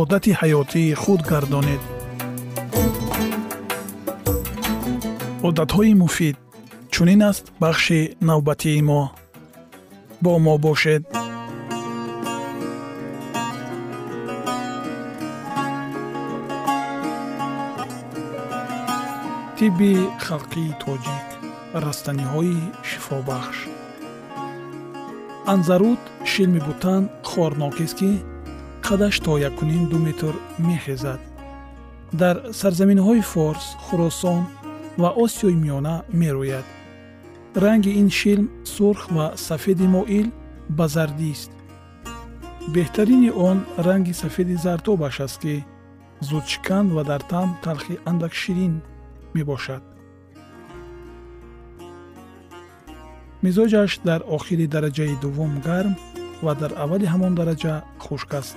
одати ҳаётии худ гардонед. Одатҳои муфид чунин аст бахши навбатии мо. Бо мо бошед. Тибби халқии тоҷик растаниҳои шифобахш. Анзарут шилми бутан хорнокест ки қадаш то якуним ду метр мехезад дар сарзаминҳои форс хуросон ва осиёи миёна мерӯяд. Ранги ин шилм сурх ва сафеди моил ба зардист беҳтарини он ранги сафеди зартобаш аст ки зудшикан ва дар таъм талхи андак ширин мебошад. Мизоҷаш дар охири дараҷаи дуввум гарм ва дар аввали ҳамон дараҷа хушк аст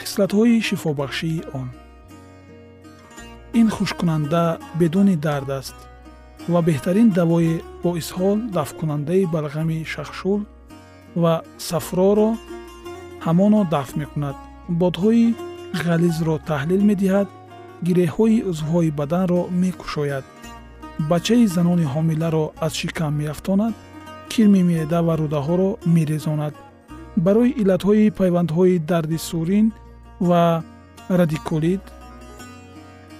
хислатҳои шифобахшии он. Ин хушккунанда бедуни дард аст ва беҳтарин давои боисҳол дафткунандаи балғами шахшул ва сафроро ҳамоно дафт мекунад. Бодҳои ғализро таҳлил медиҳад гиреҳҳои узвҳои баданро мекушояд. Бачаи занони ҳомиларо аз шикам меафтонад кирми меъда ва рӯдаҳоро мерезонад. Барои иллатҳои пайвандҳои дарди сурин ва радикулит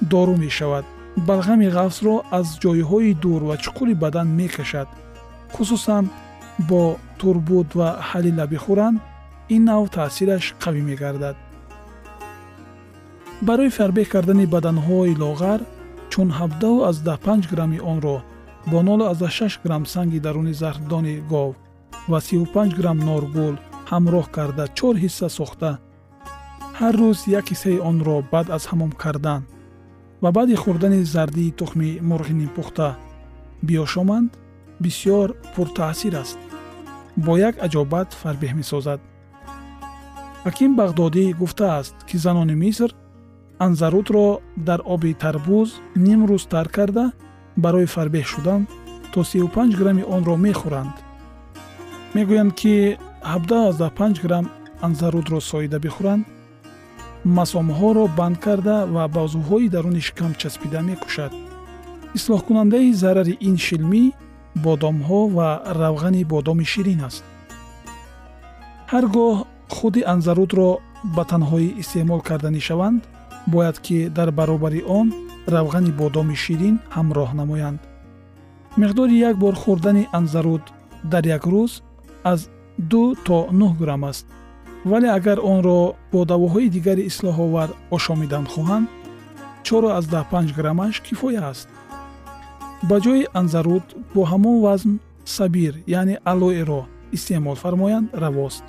дору мешавад. Балғами ғафсро аз ҷойҳои дур ва чуқури бадан мекашад. Хусусан бо турбут ва ҳалила бихӯранд ин нав таъсираш қавӣ мегардад. Барои фарбеҳ кардани баданҳои лоғар чун 75 грамми онро бо 06 грамм санги даруни заҳрдони гов ва 35 грамм норгул ҳамроҳ карда чор ҳисса сохта ҳар рӯз як ҳиссаи онро баъд аз ҳамом кардан ва баъди хӯрдани зардии тухми мурғи нимпухта биёшоманд бисьёр пуртаъсир аст. бо як аҷобат фарбеҳ месозад. ҳаким бағдодӣ гуфтааст ки занони миср анзарутро дар оби тарбуз ним рӯз тар карда барои фарбеҳ шудан то 35 грамми онро мехӯранд. мегӯянд ки 75 грамм анзарутро соида бихӯранд масомҳоро банд карда ва бозуҳои даруни шикам часпида мекушад. Ислоҳкунандаи зарари ин шилмӣ бодомҳо ва равғани бодоми ширин аст. Ҳар гоҳ худи анзарудро ба танҳоӣ истеъмол карданӣ шаванд бояд ки дар баробари он равғани бодоми ширин ҳамроҳ намоянд. Миқдори як бор хӯрдани анзаруд дар як рӯз аз ду то нӯҳ грамм аст вале агар онро бо давоҳои дигари ислоҳовар ошомидан хоҳанд 45 граммаш кифоя аст. Ба ҷои анзаруд бо ҳамон вазн сабир яъне алоеро истеъмол фармоянд равост.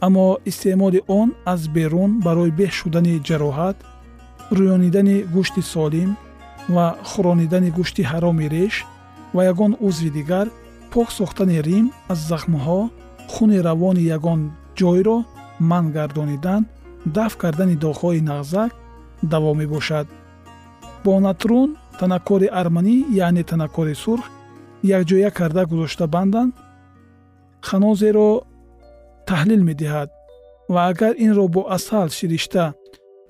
Аммо истеъмоли он аз берун барои беҳ шудани ҷароҳат рӯёнидани гӯшти солим ва хӯронидани гӯшти ҳароми реш ва ягон узви дигар пок сохтани рим аз захмҳо хуни равони ягон ҷойро манъ гардонидан дафт кардани доғҳои нағзак даво мебошад. Бо натрун танаккори арманӣ яъне танаккори сурх якҷоя карда гузошта банданд ханозеро таҳлил медиҳад. Ва агар инро бо асал ширишта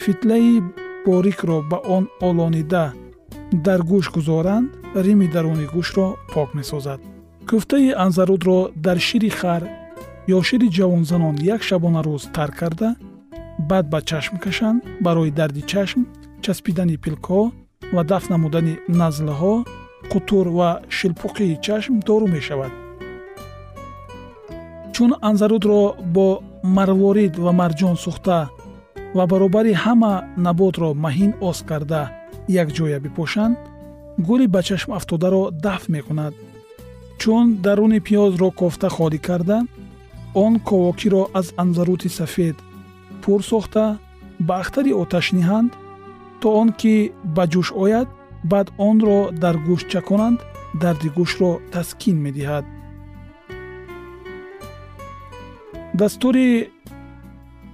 фитлаи борикро ба он олонида дар гӯш гузоранд рими даруни гӯшро пок месозад. Кӯфтаи анзарудро дар шири хар ё шири ҷавонзанон як шабонарӯз тар карда баъд ба чашм кашанд барои дарди чашм часпидани пилкҳо ва дафт намудани назлаҳо қутур ва шилпуқии чашм дору мешавад. Чун анзарудро бо марворид ва марҷон сӯхта ва баробари ҳама наботро маҳин оз карда якҷоя бипошанд гули ба чашм афтодаро дафт мекунад. Чун даруни пиёзро кофта холӣ карда он ковокиро аз анзарути сафед пур сохта ба ахтари оташ ниҳанд то он ки ба ҷӯш ояд баъд онро дар гӯшт чаконанд дарди гӯшро таскин медиҳад. Дастури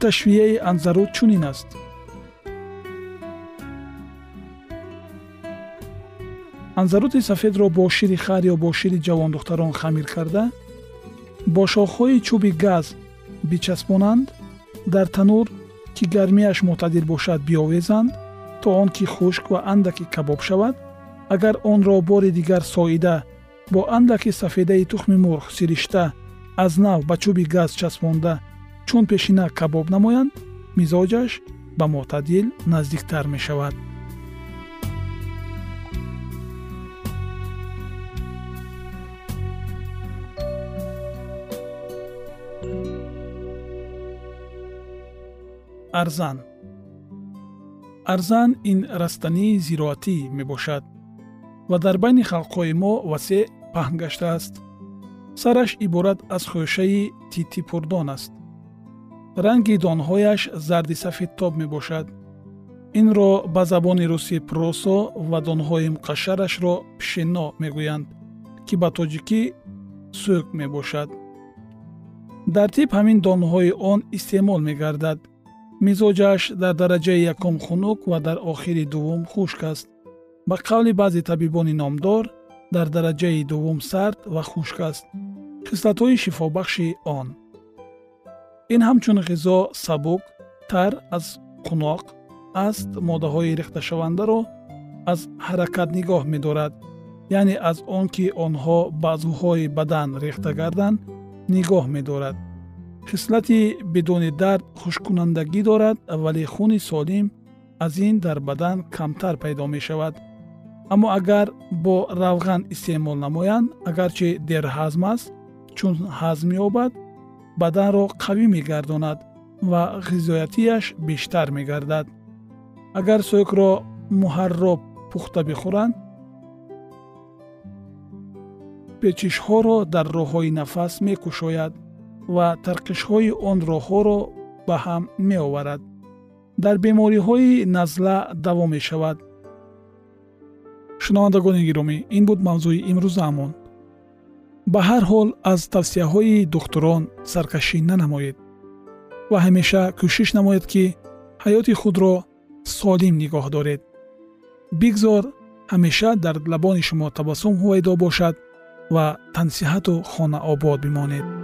ташвияи анзаруд чунин аст. Анзарути сафедро бо шири хар ё бо шири ҷавондухтарон хамир карда бо шохҳои чӯби газ бичаспонанд дар танур ки гармияш мӯътадил бошад биовезанд то он ки хушк ва андаке кабоб шавад агар онро бори дигар соида бо андаке сафедаи тухми мурғ сиришта аз нав ба чӯби газ часпонда чун пешина кабоб намоянд мизоҷаш ба мӯътадил наздиктар мешавад арзан. Арзан ин растании зироатӣ мебошад ва дар байни халқҳои мо васеъ паҳн гаштааст сараш иборат аз хӯшаи титипурдон аст. Ранги донҳояш зарди сафедтоб мебошад. Инро ба забони русӣ просо ва донҳои муқашшарашро пишено мегӯянд ки ба тоҷикӣ сӯк мебошад. Дар тиб ҳамин донҳои он истеъмол мегардад мизоҷаш дар дараҷаи якум хунук ва дар охири дуввум хушк аст. ба қавли баъзе табибони номдор дар дараҷаи дуввум сард ва хушк аст. хислатҳои шифобахши он. ин ҳамчун ғизо сабук тар аз қуноқ аст моддаҳои рехташавандаро аз ҳаракат нигоҳ медорад. яъне аз он ки онҳо баъзуҳои бадан рехта гарданд нигоҳ медорад хислати бидуни дард хушккунандагӣ дорад вале хуни солим аз ин дар бадан камтар пайдо мешавад. Аммо агар бо равған истеъмол намоянд агарчи дерҳазм аст чун ҳазм ёбад баданро қавӣ мегардонад ва ғизоятияш бештар мегардад. Агар сӯкро муҳарроб пухта бихӯранд печишҳоро дар роҳҳои нафас мекушояд ва тарқишҳои он роҳҳоро ба ҳам меоварад. Дар бемориҳои назла даво мешавад. Шунавандагони гиромӣ ин буд мавзӯи имрӯзаамон ба ҳар ҳол аз тавсияҳои духтурон саркашӣ нанамоед ва ҳамеша кӯшиш намоед ки ҳаёти худро солим нигоҳ доред. Бигзор ҳамеша дар лабони шумо табассум ҳувайдо бошад ва тансиҳату хонаобод бимонед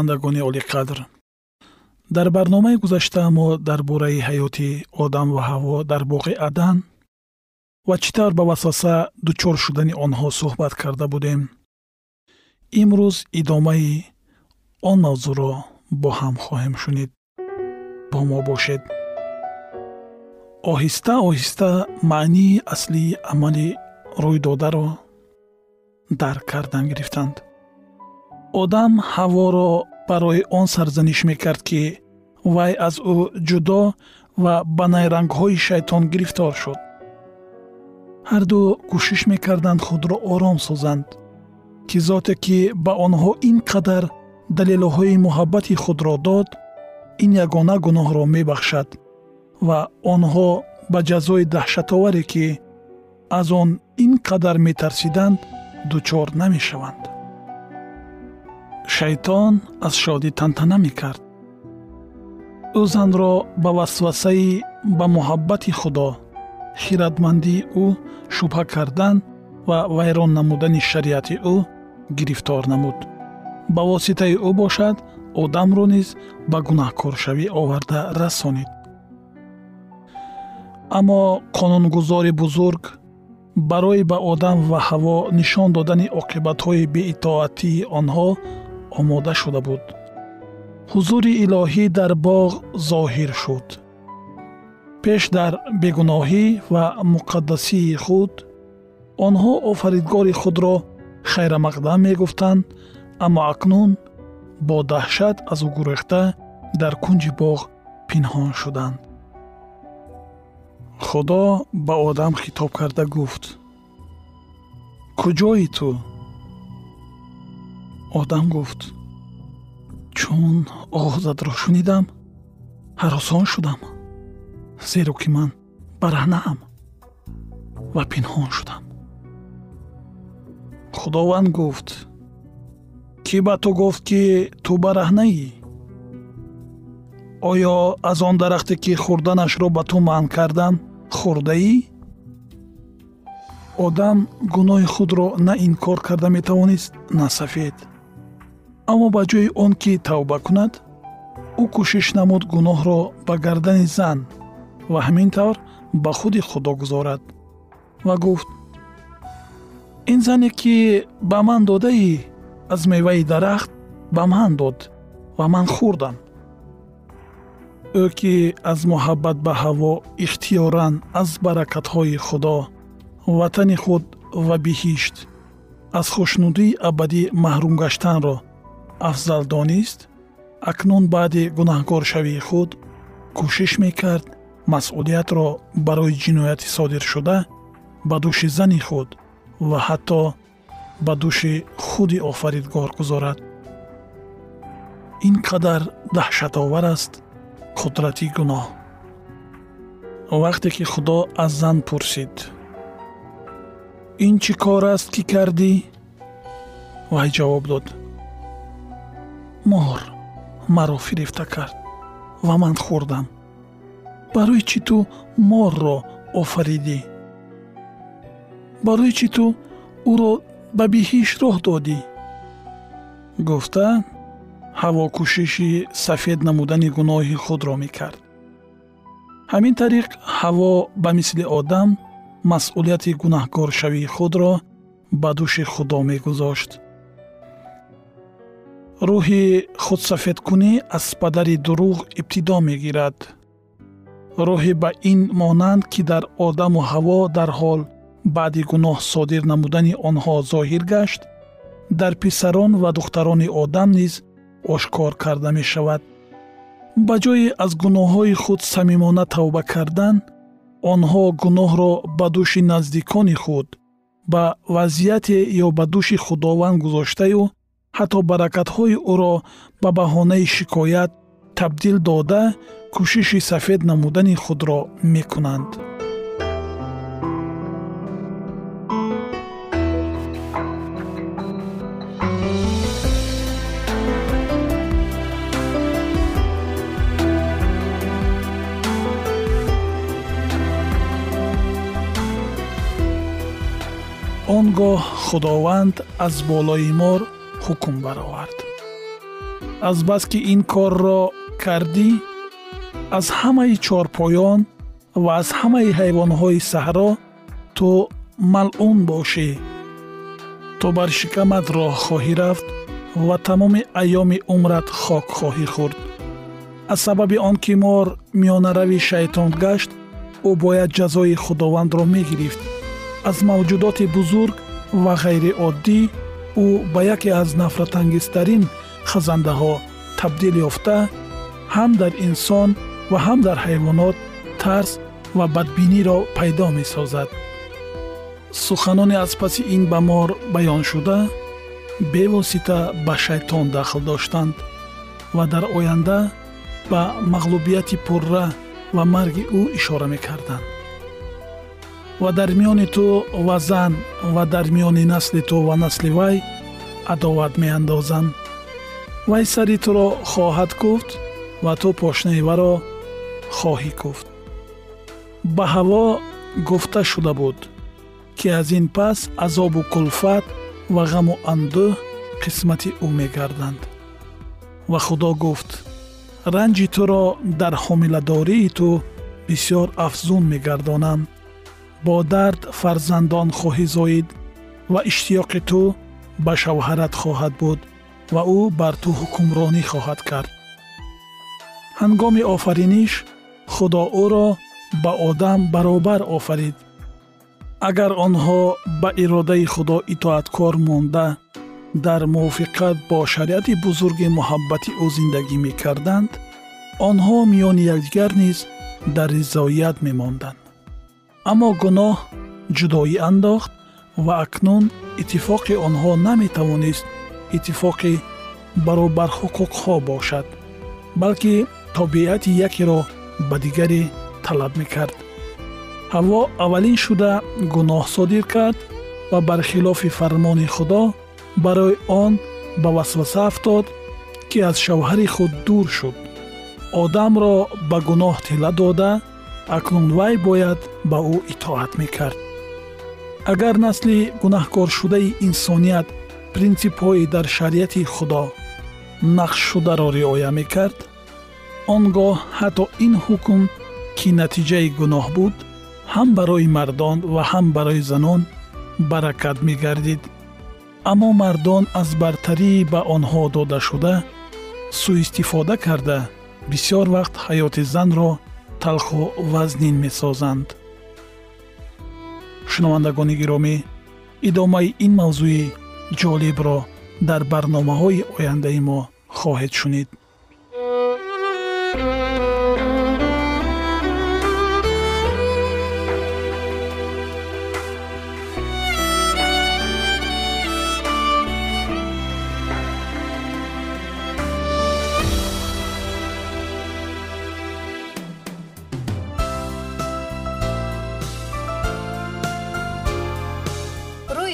шунавандагони олиқадр дар барномаи гузашта мо дар бораи ҳаёти одам ва ҳаво дар боғи адан ва чӣ тавр ба васваса дучор шудани онҳо суҳбат карда будем. Имрӯз идомаи он мавзӯъро бо ҳам хоҳем шунид. Бо мо бошед. Оҳиста оҳиста маънии аслии амали рӯйдодаро дарк кардан гирифтанд. Одам ҳаворо барои он сарзаниш мекард ки вай аз ӯ ҷудо ва ба найрангҳои шайтон гирифтор шуд. ҳарду кӯшиш мекарданд худро ором созанд ки зоте ки ба онҳо ин қадар далелҳои муҳаббати худро дод ин ягона гуноҳро мебахшад ва онҳо ба ҷазои даҳшатоваре ки аз он ин қадар метарсиданд дучор намешаванд шайтон аз шодӣ тантана мекард. Ӯ занро ба васвасаи ба муҳаббати худо хиратмандии ӯ шубҳа кардан ва вайрон намудани шариати ӯ гирифтор намуд. Ба воситаи ӯ бошад одамро низ ба гунаҳкоршавӣ оварда расонид. Аммо қонунгузори бузург барои ба одам ва ҳаво нишон додани оқибатҳои беитоатии онҳо омода шуда буд. Ҳузури илоҳӣ дар боғ зоҳир шуд. Пеш дар бегуноҳӣ ва муқаддасии худ онҳо офаридгори худро хайрамақдам мегуфтанд аммо акнун бо даҳшат аз ӯ гурехта дар кунҷи боғ пинҳон шуданд. Худо ба одам хитоб карда гуфт куҷои ту одам гуфт чун оғозатро шунидам ҳаросон шудам зеро ки ман бараҳнаам ва пинҳон шудам худованд гуфт кӣ ба ту гуфт ки ту бараҳнаӣ оё аз он дарахте ки хӯрданашро ба ту манъ кардам хӯрдаӣ одам гуноҳи худро на инкор карда метавонист на сафед аммо ба ҷои он ки тавба кунад ӯ кӯшиш намуд гуноҳро ба гардани зан ва ҳамин тавр ба худи худо гузорад ва гуфт ин зане ки ба ман додаӣ аз меваи дарахт ба ман дод ва ман хӯрдам. Ӯ ки аз муҳаббат ба ҳаво ихтиёран аз баракатҳои худо ватани худ ва биҳишт аз хушнудии абадӣ маҳрум гаштанро афзал донист акнун баъди гунаҳкоршавии худ кӯшиш мекард масъулиятро барои ҷинояти содиршуда ба дӯши зани худ ва ҳатто ба дӯши худи офаридгор гузорад. Ин қадар даҳшатовар аст қудрати гуноҳ. Вақте ки худо аз зан пурсид ин чӣ кор аст ки кардӣ? вай ҷавоб дод мор маро фирифта кард ва ман хӯрдам. Барои чӣ ту морро офаридӣ? Барои чӣ ту ӯро ба биҳиш роҳ додӣ? Гуфта ҳаво кӯшиши сафед намудани гуноҳи худро мекард. Ҳамин тариқ ҳаво ба мисли одам масъулияти гунаҳкоршавии худро ба дӯши худо мегузошт рӯҳи худсафедкунӣ аз падари дурӯғ ибтидо мегирад. Роҳе ба ин монанд ки дар одаму ҳаво дар ҳол баъди гуноҳ содир намудани онҳо зоҳир гашт дар писарон ва духтарони одам низ ошкор карда мешавад. Ба ҷое аз гуноҳҳои худ самимона тавба кардан онҳо гуноҳро ба дӯши наздикони худ ба вазъияте ё ба дӯши худованд гузоштаю ҳатто баракатҳои ӯро ба баҳонаи шикоят табдил дода кӯшиши сафед намудани худро мекунанд. Он гоҳ худованд аз болои мор ҳукм баровард. Азбаски ин корро кардӣ аз ҳамаи чорпоён ва аз ҳамаи ҳайвонҳои саҳро ту малъун бошӣ. Ту бар шикамат роҳ хоҳӣ рафт ва тамоми айёми умрат хок хоҳӣ хӯрд аз сабаби он ки мор миёнарави шайтон гашт ӯ бояд ҷазои худовандро мегирифт. Аз мавҷудоти бузург ва ғайриоддӣ ӯ ба яке аз нафратангезтарин хазандаҳо табдил ёфта ҳам дар инсон ва ҳам дар ҳайвонот тарс ва бадбиниро пайдо месозад. Суханоне аз паси ин ба мор баёншуда бевосита ба шайтон дахл доштанд ва дар оянда ба мағлубияти пурра ва марги ӯ ишора мекарданд ва дар миёни ту ва зан ва дар миёни насли ту ва насли вай адоват меандозам. Вай сари туро хоҳад куфт ва ту пошнаи варо хоҳӣ куфт ба ҳаво гуфта шуда буд ки аз ин пас азобу кулфат ва ғаму андӯҳ қисмати ӯ мегарданд. Ва худо гуфт ранҷи туро дар ҳомиладории ту бисьёр афзун мегардонам бо дард фарзандон хоҳӣ зоид ва иштиёқи ту ба шавҳарат хоҳад буд ва ӯ бар ту ҳукмронӣ хоҳад кард ҳангоми офариниш худо ӯро ба одам баробар офарид агар онҳо ба иродаи худо итоаткор монда дар мувофиқат бо шариати бузурги муҳаббати ӯ зиндагӣ мекарданд онҳо миёни якдигар низ дар ризоят мемонданд аммо гуноҳ ҷудоӣ андохт ва акнун иттифоқи онҳо наметавонист иттифоқи баробарҳуқуқҳо бошад балки тобиати якеро ба дигаре талаб мекард. Ҳаво аввалин шуда гуноҳ содир кард ва бархилофи фармони худо барои он ба васваса афтод ки аз шавҳари худ дур шуд. Одамро ба гуноҳ тила дода акнун вай бояд ба ӯ итоат мекард. Агар насли гунаҳкоршудаи инсоният принсипҳои дар шариати худо нақшшударо риоя мекард он гоҳ ҳатто ин ҳукм ки натиҷаи гуноҳ буд ҳам барои мардон ва ҳам барои занон баракат мегардид. Аммо мардон аз бартарии ба онҳо додашуда сӯистифода карда бисьёр вақт ҳаёти занро талху вазнин месозанд. Шунавандагони гиромӣ идомаи ин мавзӯи ҷолибро дар барномаҳои ояндаи мо хоҳед шунид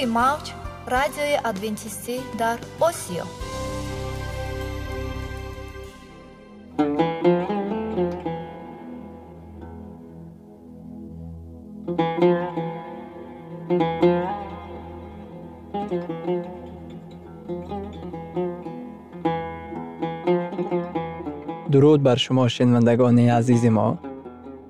рӯи мавҷ радиои адвентистӣ дар осиё. Дуруд бар шумо шинавандагони азизи мо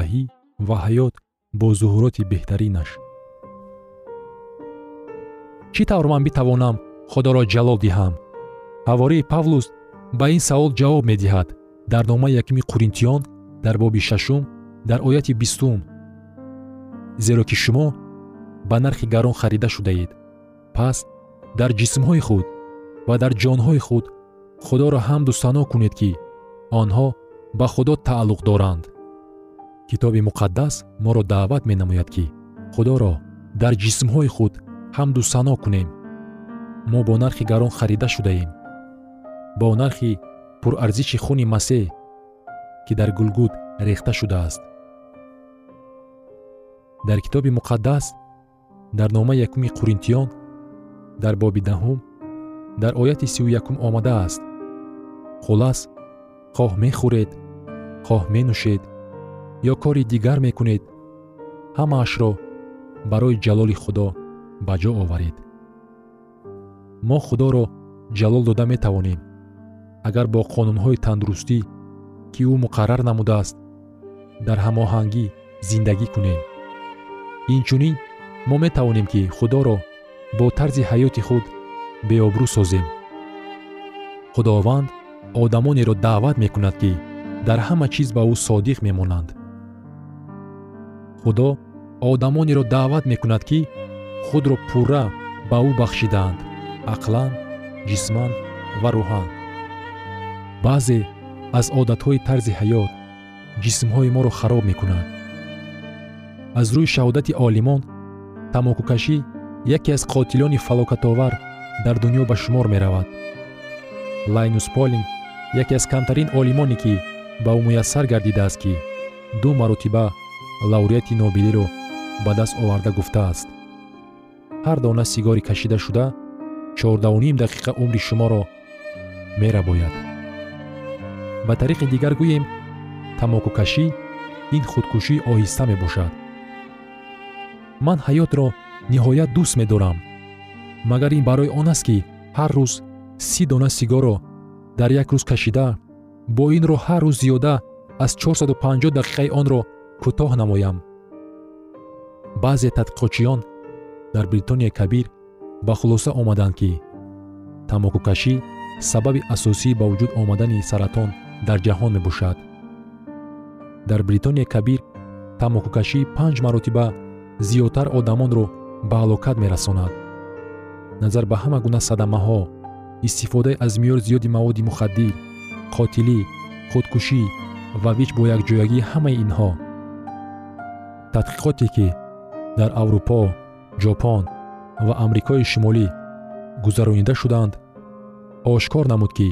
Ваҳӣ ва ҳаёт бо зуҳуроти беҳтаринаш. Чӣ тавр ман битавонам худоро ҷалол диҳам? Ҳавории павлус ба ин савол ҷавоб медиҳад. Дар номаи якими қуринтиён дар боби шашум дар ояти бистум. Зеро ки шумо ба нархи гарон харида шудаед. Пас дар ҷисмҳои худ ва дар ҷонҳои худ худоро ҳамду сано кунед ки онҳо ба худо тааллуқ доранд китоби муқаддас моро даъват менамояд ки худоро дар ҷисмҳои худ ҳамду сано кунем. Мо бо нархи гарон харида шудаем. Бо нархи пурарзиши хуни масеҳ ки дар гулгут рехта шудааст. Дар китоби муқаддас дар номаи якуми қуринтиён дар боби даҳум дар ояти сию якум омадааст. Хулас хоҳ мехӯред хоҳ менӯшед ё кори дигар мекунед ҳамаашро барои ҷалоли худо ба ҷо оваред. Мо худоро ҷалол дода метавонем. Агар бо қонунҳои тандурустӣ ки ӯ муқаррар намудааст дар ҳамоҳангӣ зиндагӣ кунем. Инчунин мо метавонем ки худоро бо тарзи ҳаёти худ беобрӯ созем. Худованд одамонеро даъват мекунад ки дар ҳама чиз ба ӯ содиқ мемонанд худо одамонеро даъват мекунад ки худро пурра ба ӯ бахшидаанд ақлан ҷисман ва рӯҳан баъзе аз одатҳои тарзи ҳаёт ҷисмҳои моро хароб мекунад аз рӯи шаҳодати олимон тамокукашӣ яке аз қотилони фалокатовар дар дунё ба шумор меравад. Лайнус полинг яке аз камтарин олимоне ки ба ӯ муяссар гардидааст ки ду маротиба лавреати нобелиро ба даст оварда гуфтааст. Ҳар дона сигори кашидашуда чордауним дақиқа умри шуморо мерабояд. Ба тариқи дигар гӯем тамокукашӣ ин худкушии оҳиста мебошад. Ман ҳаётро ниҳоят дӯст медорам магар ин барои он аст ки ҳар рӯз си дона сигорро дар як рӯз кашида бо ин роҳ ҳар рӯз зиёда аз 450 дақиқаи онро кӯтоҳ намоям. Баъзе тадқиқотчиён дар бритонияи кабир ба хулоса омаданд ки тамокукашӣ сабаби асосии ба вуҷуд омадани саратон дар ҷаҳон мебошад. Дар бритонияи кабир тамокукашӣ панҷ маротиба зиёдтар одамонро ба ҳалокат мерасонад. Назар ба ҳама гуна садамаҳо истифодаи аз меъёр зиёди маводи мухаддир қотилӣ худкушӣ ва вич бо якҷоягии ҳамаи инҳо тадқиқоте ки дар аврупо ҷопон ва амрикои шимолӣ гузаронида шуданд ошкор намуд ки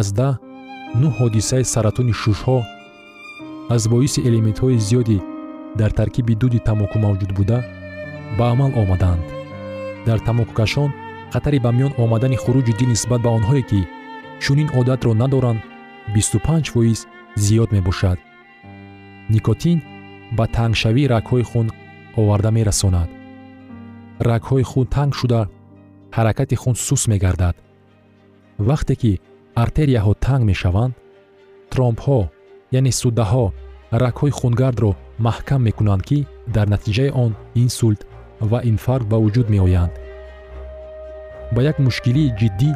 аз даҳ нӯҳ ҳодисаи саратони шушҳо аз боиси элементҳои зиёде дар таркиби дуди тамоку мавҷуд буда ба амал омаданд. Дар тамокукашон хатари ба миён омадани хуруҷи дил нисбат ба онҳое ки чунин одатро надоранд 25 фоиз зиёд мебошад. Никотин ба тангшавии рагҳои хун оварда мерасонад. Рагҳои хун танг шуда ҳаракати хун сус мегардад. Вақте ки артерияҳо танг мешаванд тромбҳо яъне суддаҳо рагҳои хунгардро маҳкам мекунанд ки дар натиҷаи он инсулт ва инфаркт ба вуҷуд меоянд. Ба як мушкилии ҷиддӣ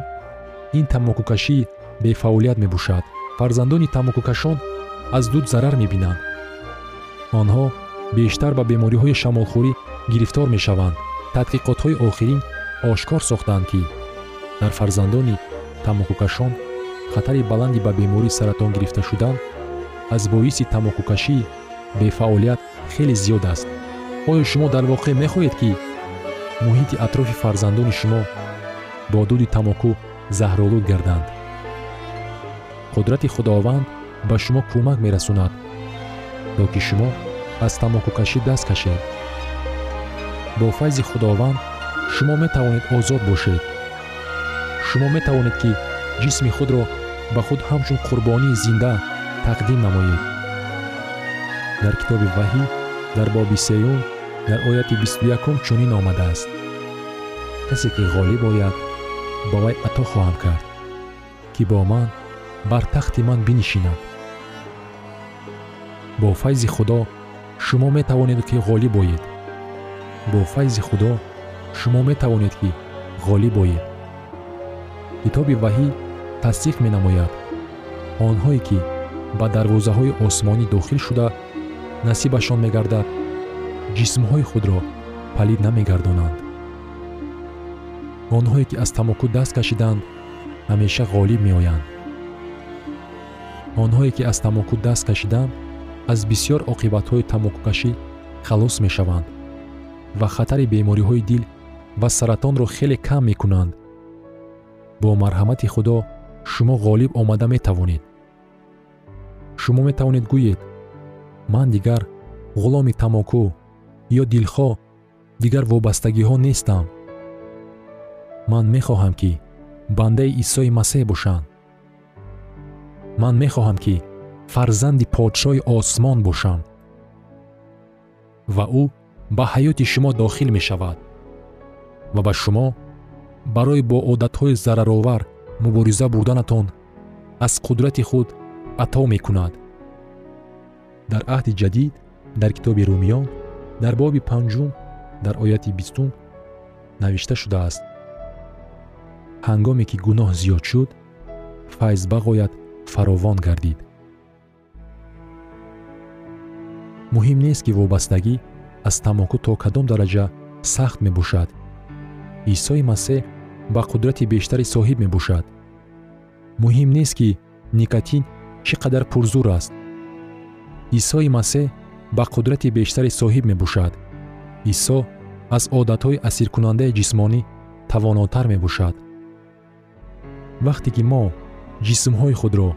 ин тамокукашӣ бефаъолият мебошад. Фарзандони тамокукашон аз дуд зарар мебинанд онҳо бештар ба бемориҳои шамолхӯрӣ гирифтор мешаванд. Тадқиқотҳои охирин ошкор сохтанд ки дар фарзандони тамокукашон хатари баланди ба бемории саратон гирифта шудан аз боиси тамокукашии бефаъолият хеле зиёд аст. Оё шумо дар воқеъ мехоҳед ки муҳити атрофи фарзандони шумо бо дуди тамоку заҳролуд гарданд. Қудрати худованд ба шумо кӯмак мерасонад то ки шумо аз тамокукашӣ даст кашед бо файзи худованд шумо метавонед озод бошед. Шумо метавонед ки ҷисми худро ба худ ҳамчун қурбонии зинда тақдим намоед. Дар китоби ваҳӣ дар боби сеюм дар ояти бисту якум чунин омадааст. Касе ки ғолиб ояд ба вай ато хоҳам кард ки бо ман бар тахти ман бинишинад бо файзи худо шумо метавонед ки ғолиб оед. бо файзи худо шумо метавонед ки ғолиб оед. китоби ваҳӣ тасдиқ менамояд. онҳое ки ба дарвозаҳои осмонӣ дохил шуда насибашон мегардад ҷисмҳои худро палид намегардонанд. онҳое ки аз тамоку даст кашиданд ҳамеша ғолиб меоянд. онҳое ки аз тамоку даст кашиданд аз бисьёр оқибатҳои тамокукашӣ халос мешаванд ва хатари бемориҳои дил ва саратонро хеле кам мекунанд. Бо марҳамати худо шумо ғолиб омада метавонед. Шумо метавонед гӯед ман дигар ғуломи тамоку ё дилхоҳ дигар вобастагиҳо нестам. Ман мехоҳам ки бандаи исои масеҳ бошам ман мехоҳам ки фарзанди подшоҳи осмон бошам ва ӯ ба ҳаёти шумо дохил мешавад. Ва ба шумо барои бо одатҳои зараровар мубориза бурданатон аз қудрати худ ато мекунад. Дар аҳди ҷадид дар китоби румиён дар боби панҷум дар ояти бистум навишта шудааст? Ҳангоме ки гуноҳ зиёд шуд файз бағоят фаровон гардид муҳим нест ки вобастагӣ аз тамоку то кадом дараҷа сахт мебошад. Исои масеҳ ба қудрати бештаре соҳиб мебошад. Муҳим нест ки никотин чӣ қадар пурзур аст. Исои масеҳ ба қудрати бештаре соҳиб мебошад. Исо аз одатҳои асиркунандаи ҷисмонӣ тавонотар мебошад. Вақте ки мо ҷисмҳои худро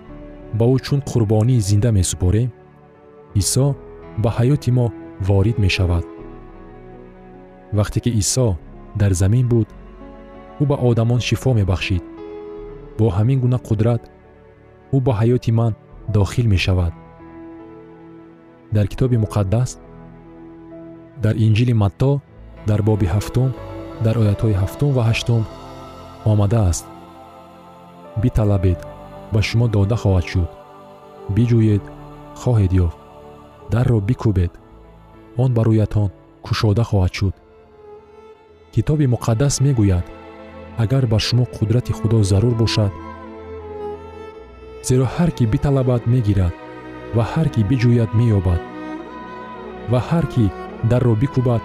ба ӯ чун қурбонии зинда месупорем исо ба ҳаёти мо ворид мешавад вақте ки исо дар замин буд ӯ ба одамон шифо мебахшид бо ҳамин гуна қудрат ӯ ба ҳаёти ман дохил мешавад дар китоби муқаддас дар инҷили матто дар боби ҳафтум дар оятҳои ҳафтум ва ҳаштум омадааст биталабед ба шумо дода хоҳад шуд биҷӯед хоҳед ёфт дарро бикӯбед. Он бароятон кушода хоҳад шуд. Китоби муқаддас мегӯяд агар ба шумо қудрати худо зарур бошад. Зеро ҳар кӣ биталабад мегирад ва ҳар кӣ биҷӯяд меёбад. Ва ҳар кӣ дарро бикӯбад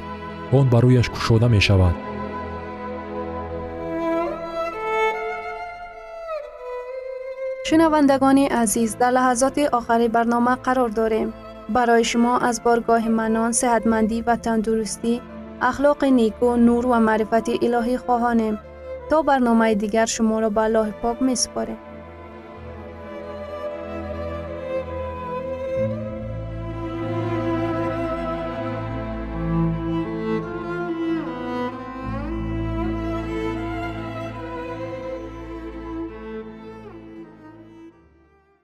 он барояш кушода мешавад. Шунавандагони азиз дар лаҳазоти охари барнома қарор дорем барои шумо аз боргоҳи манон сеҳатмандӣ ва тандурустӣ ахлоқи неку нур ва маърифати илоҳӣ хоҳонем то барномаи дигар шуморо ба аллоҳи пок месупорем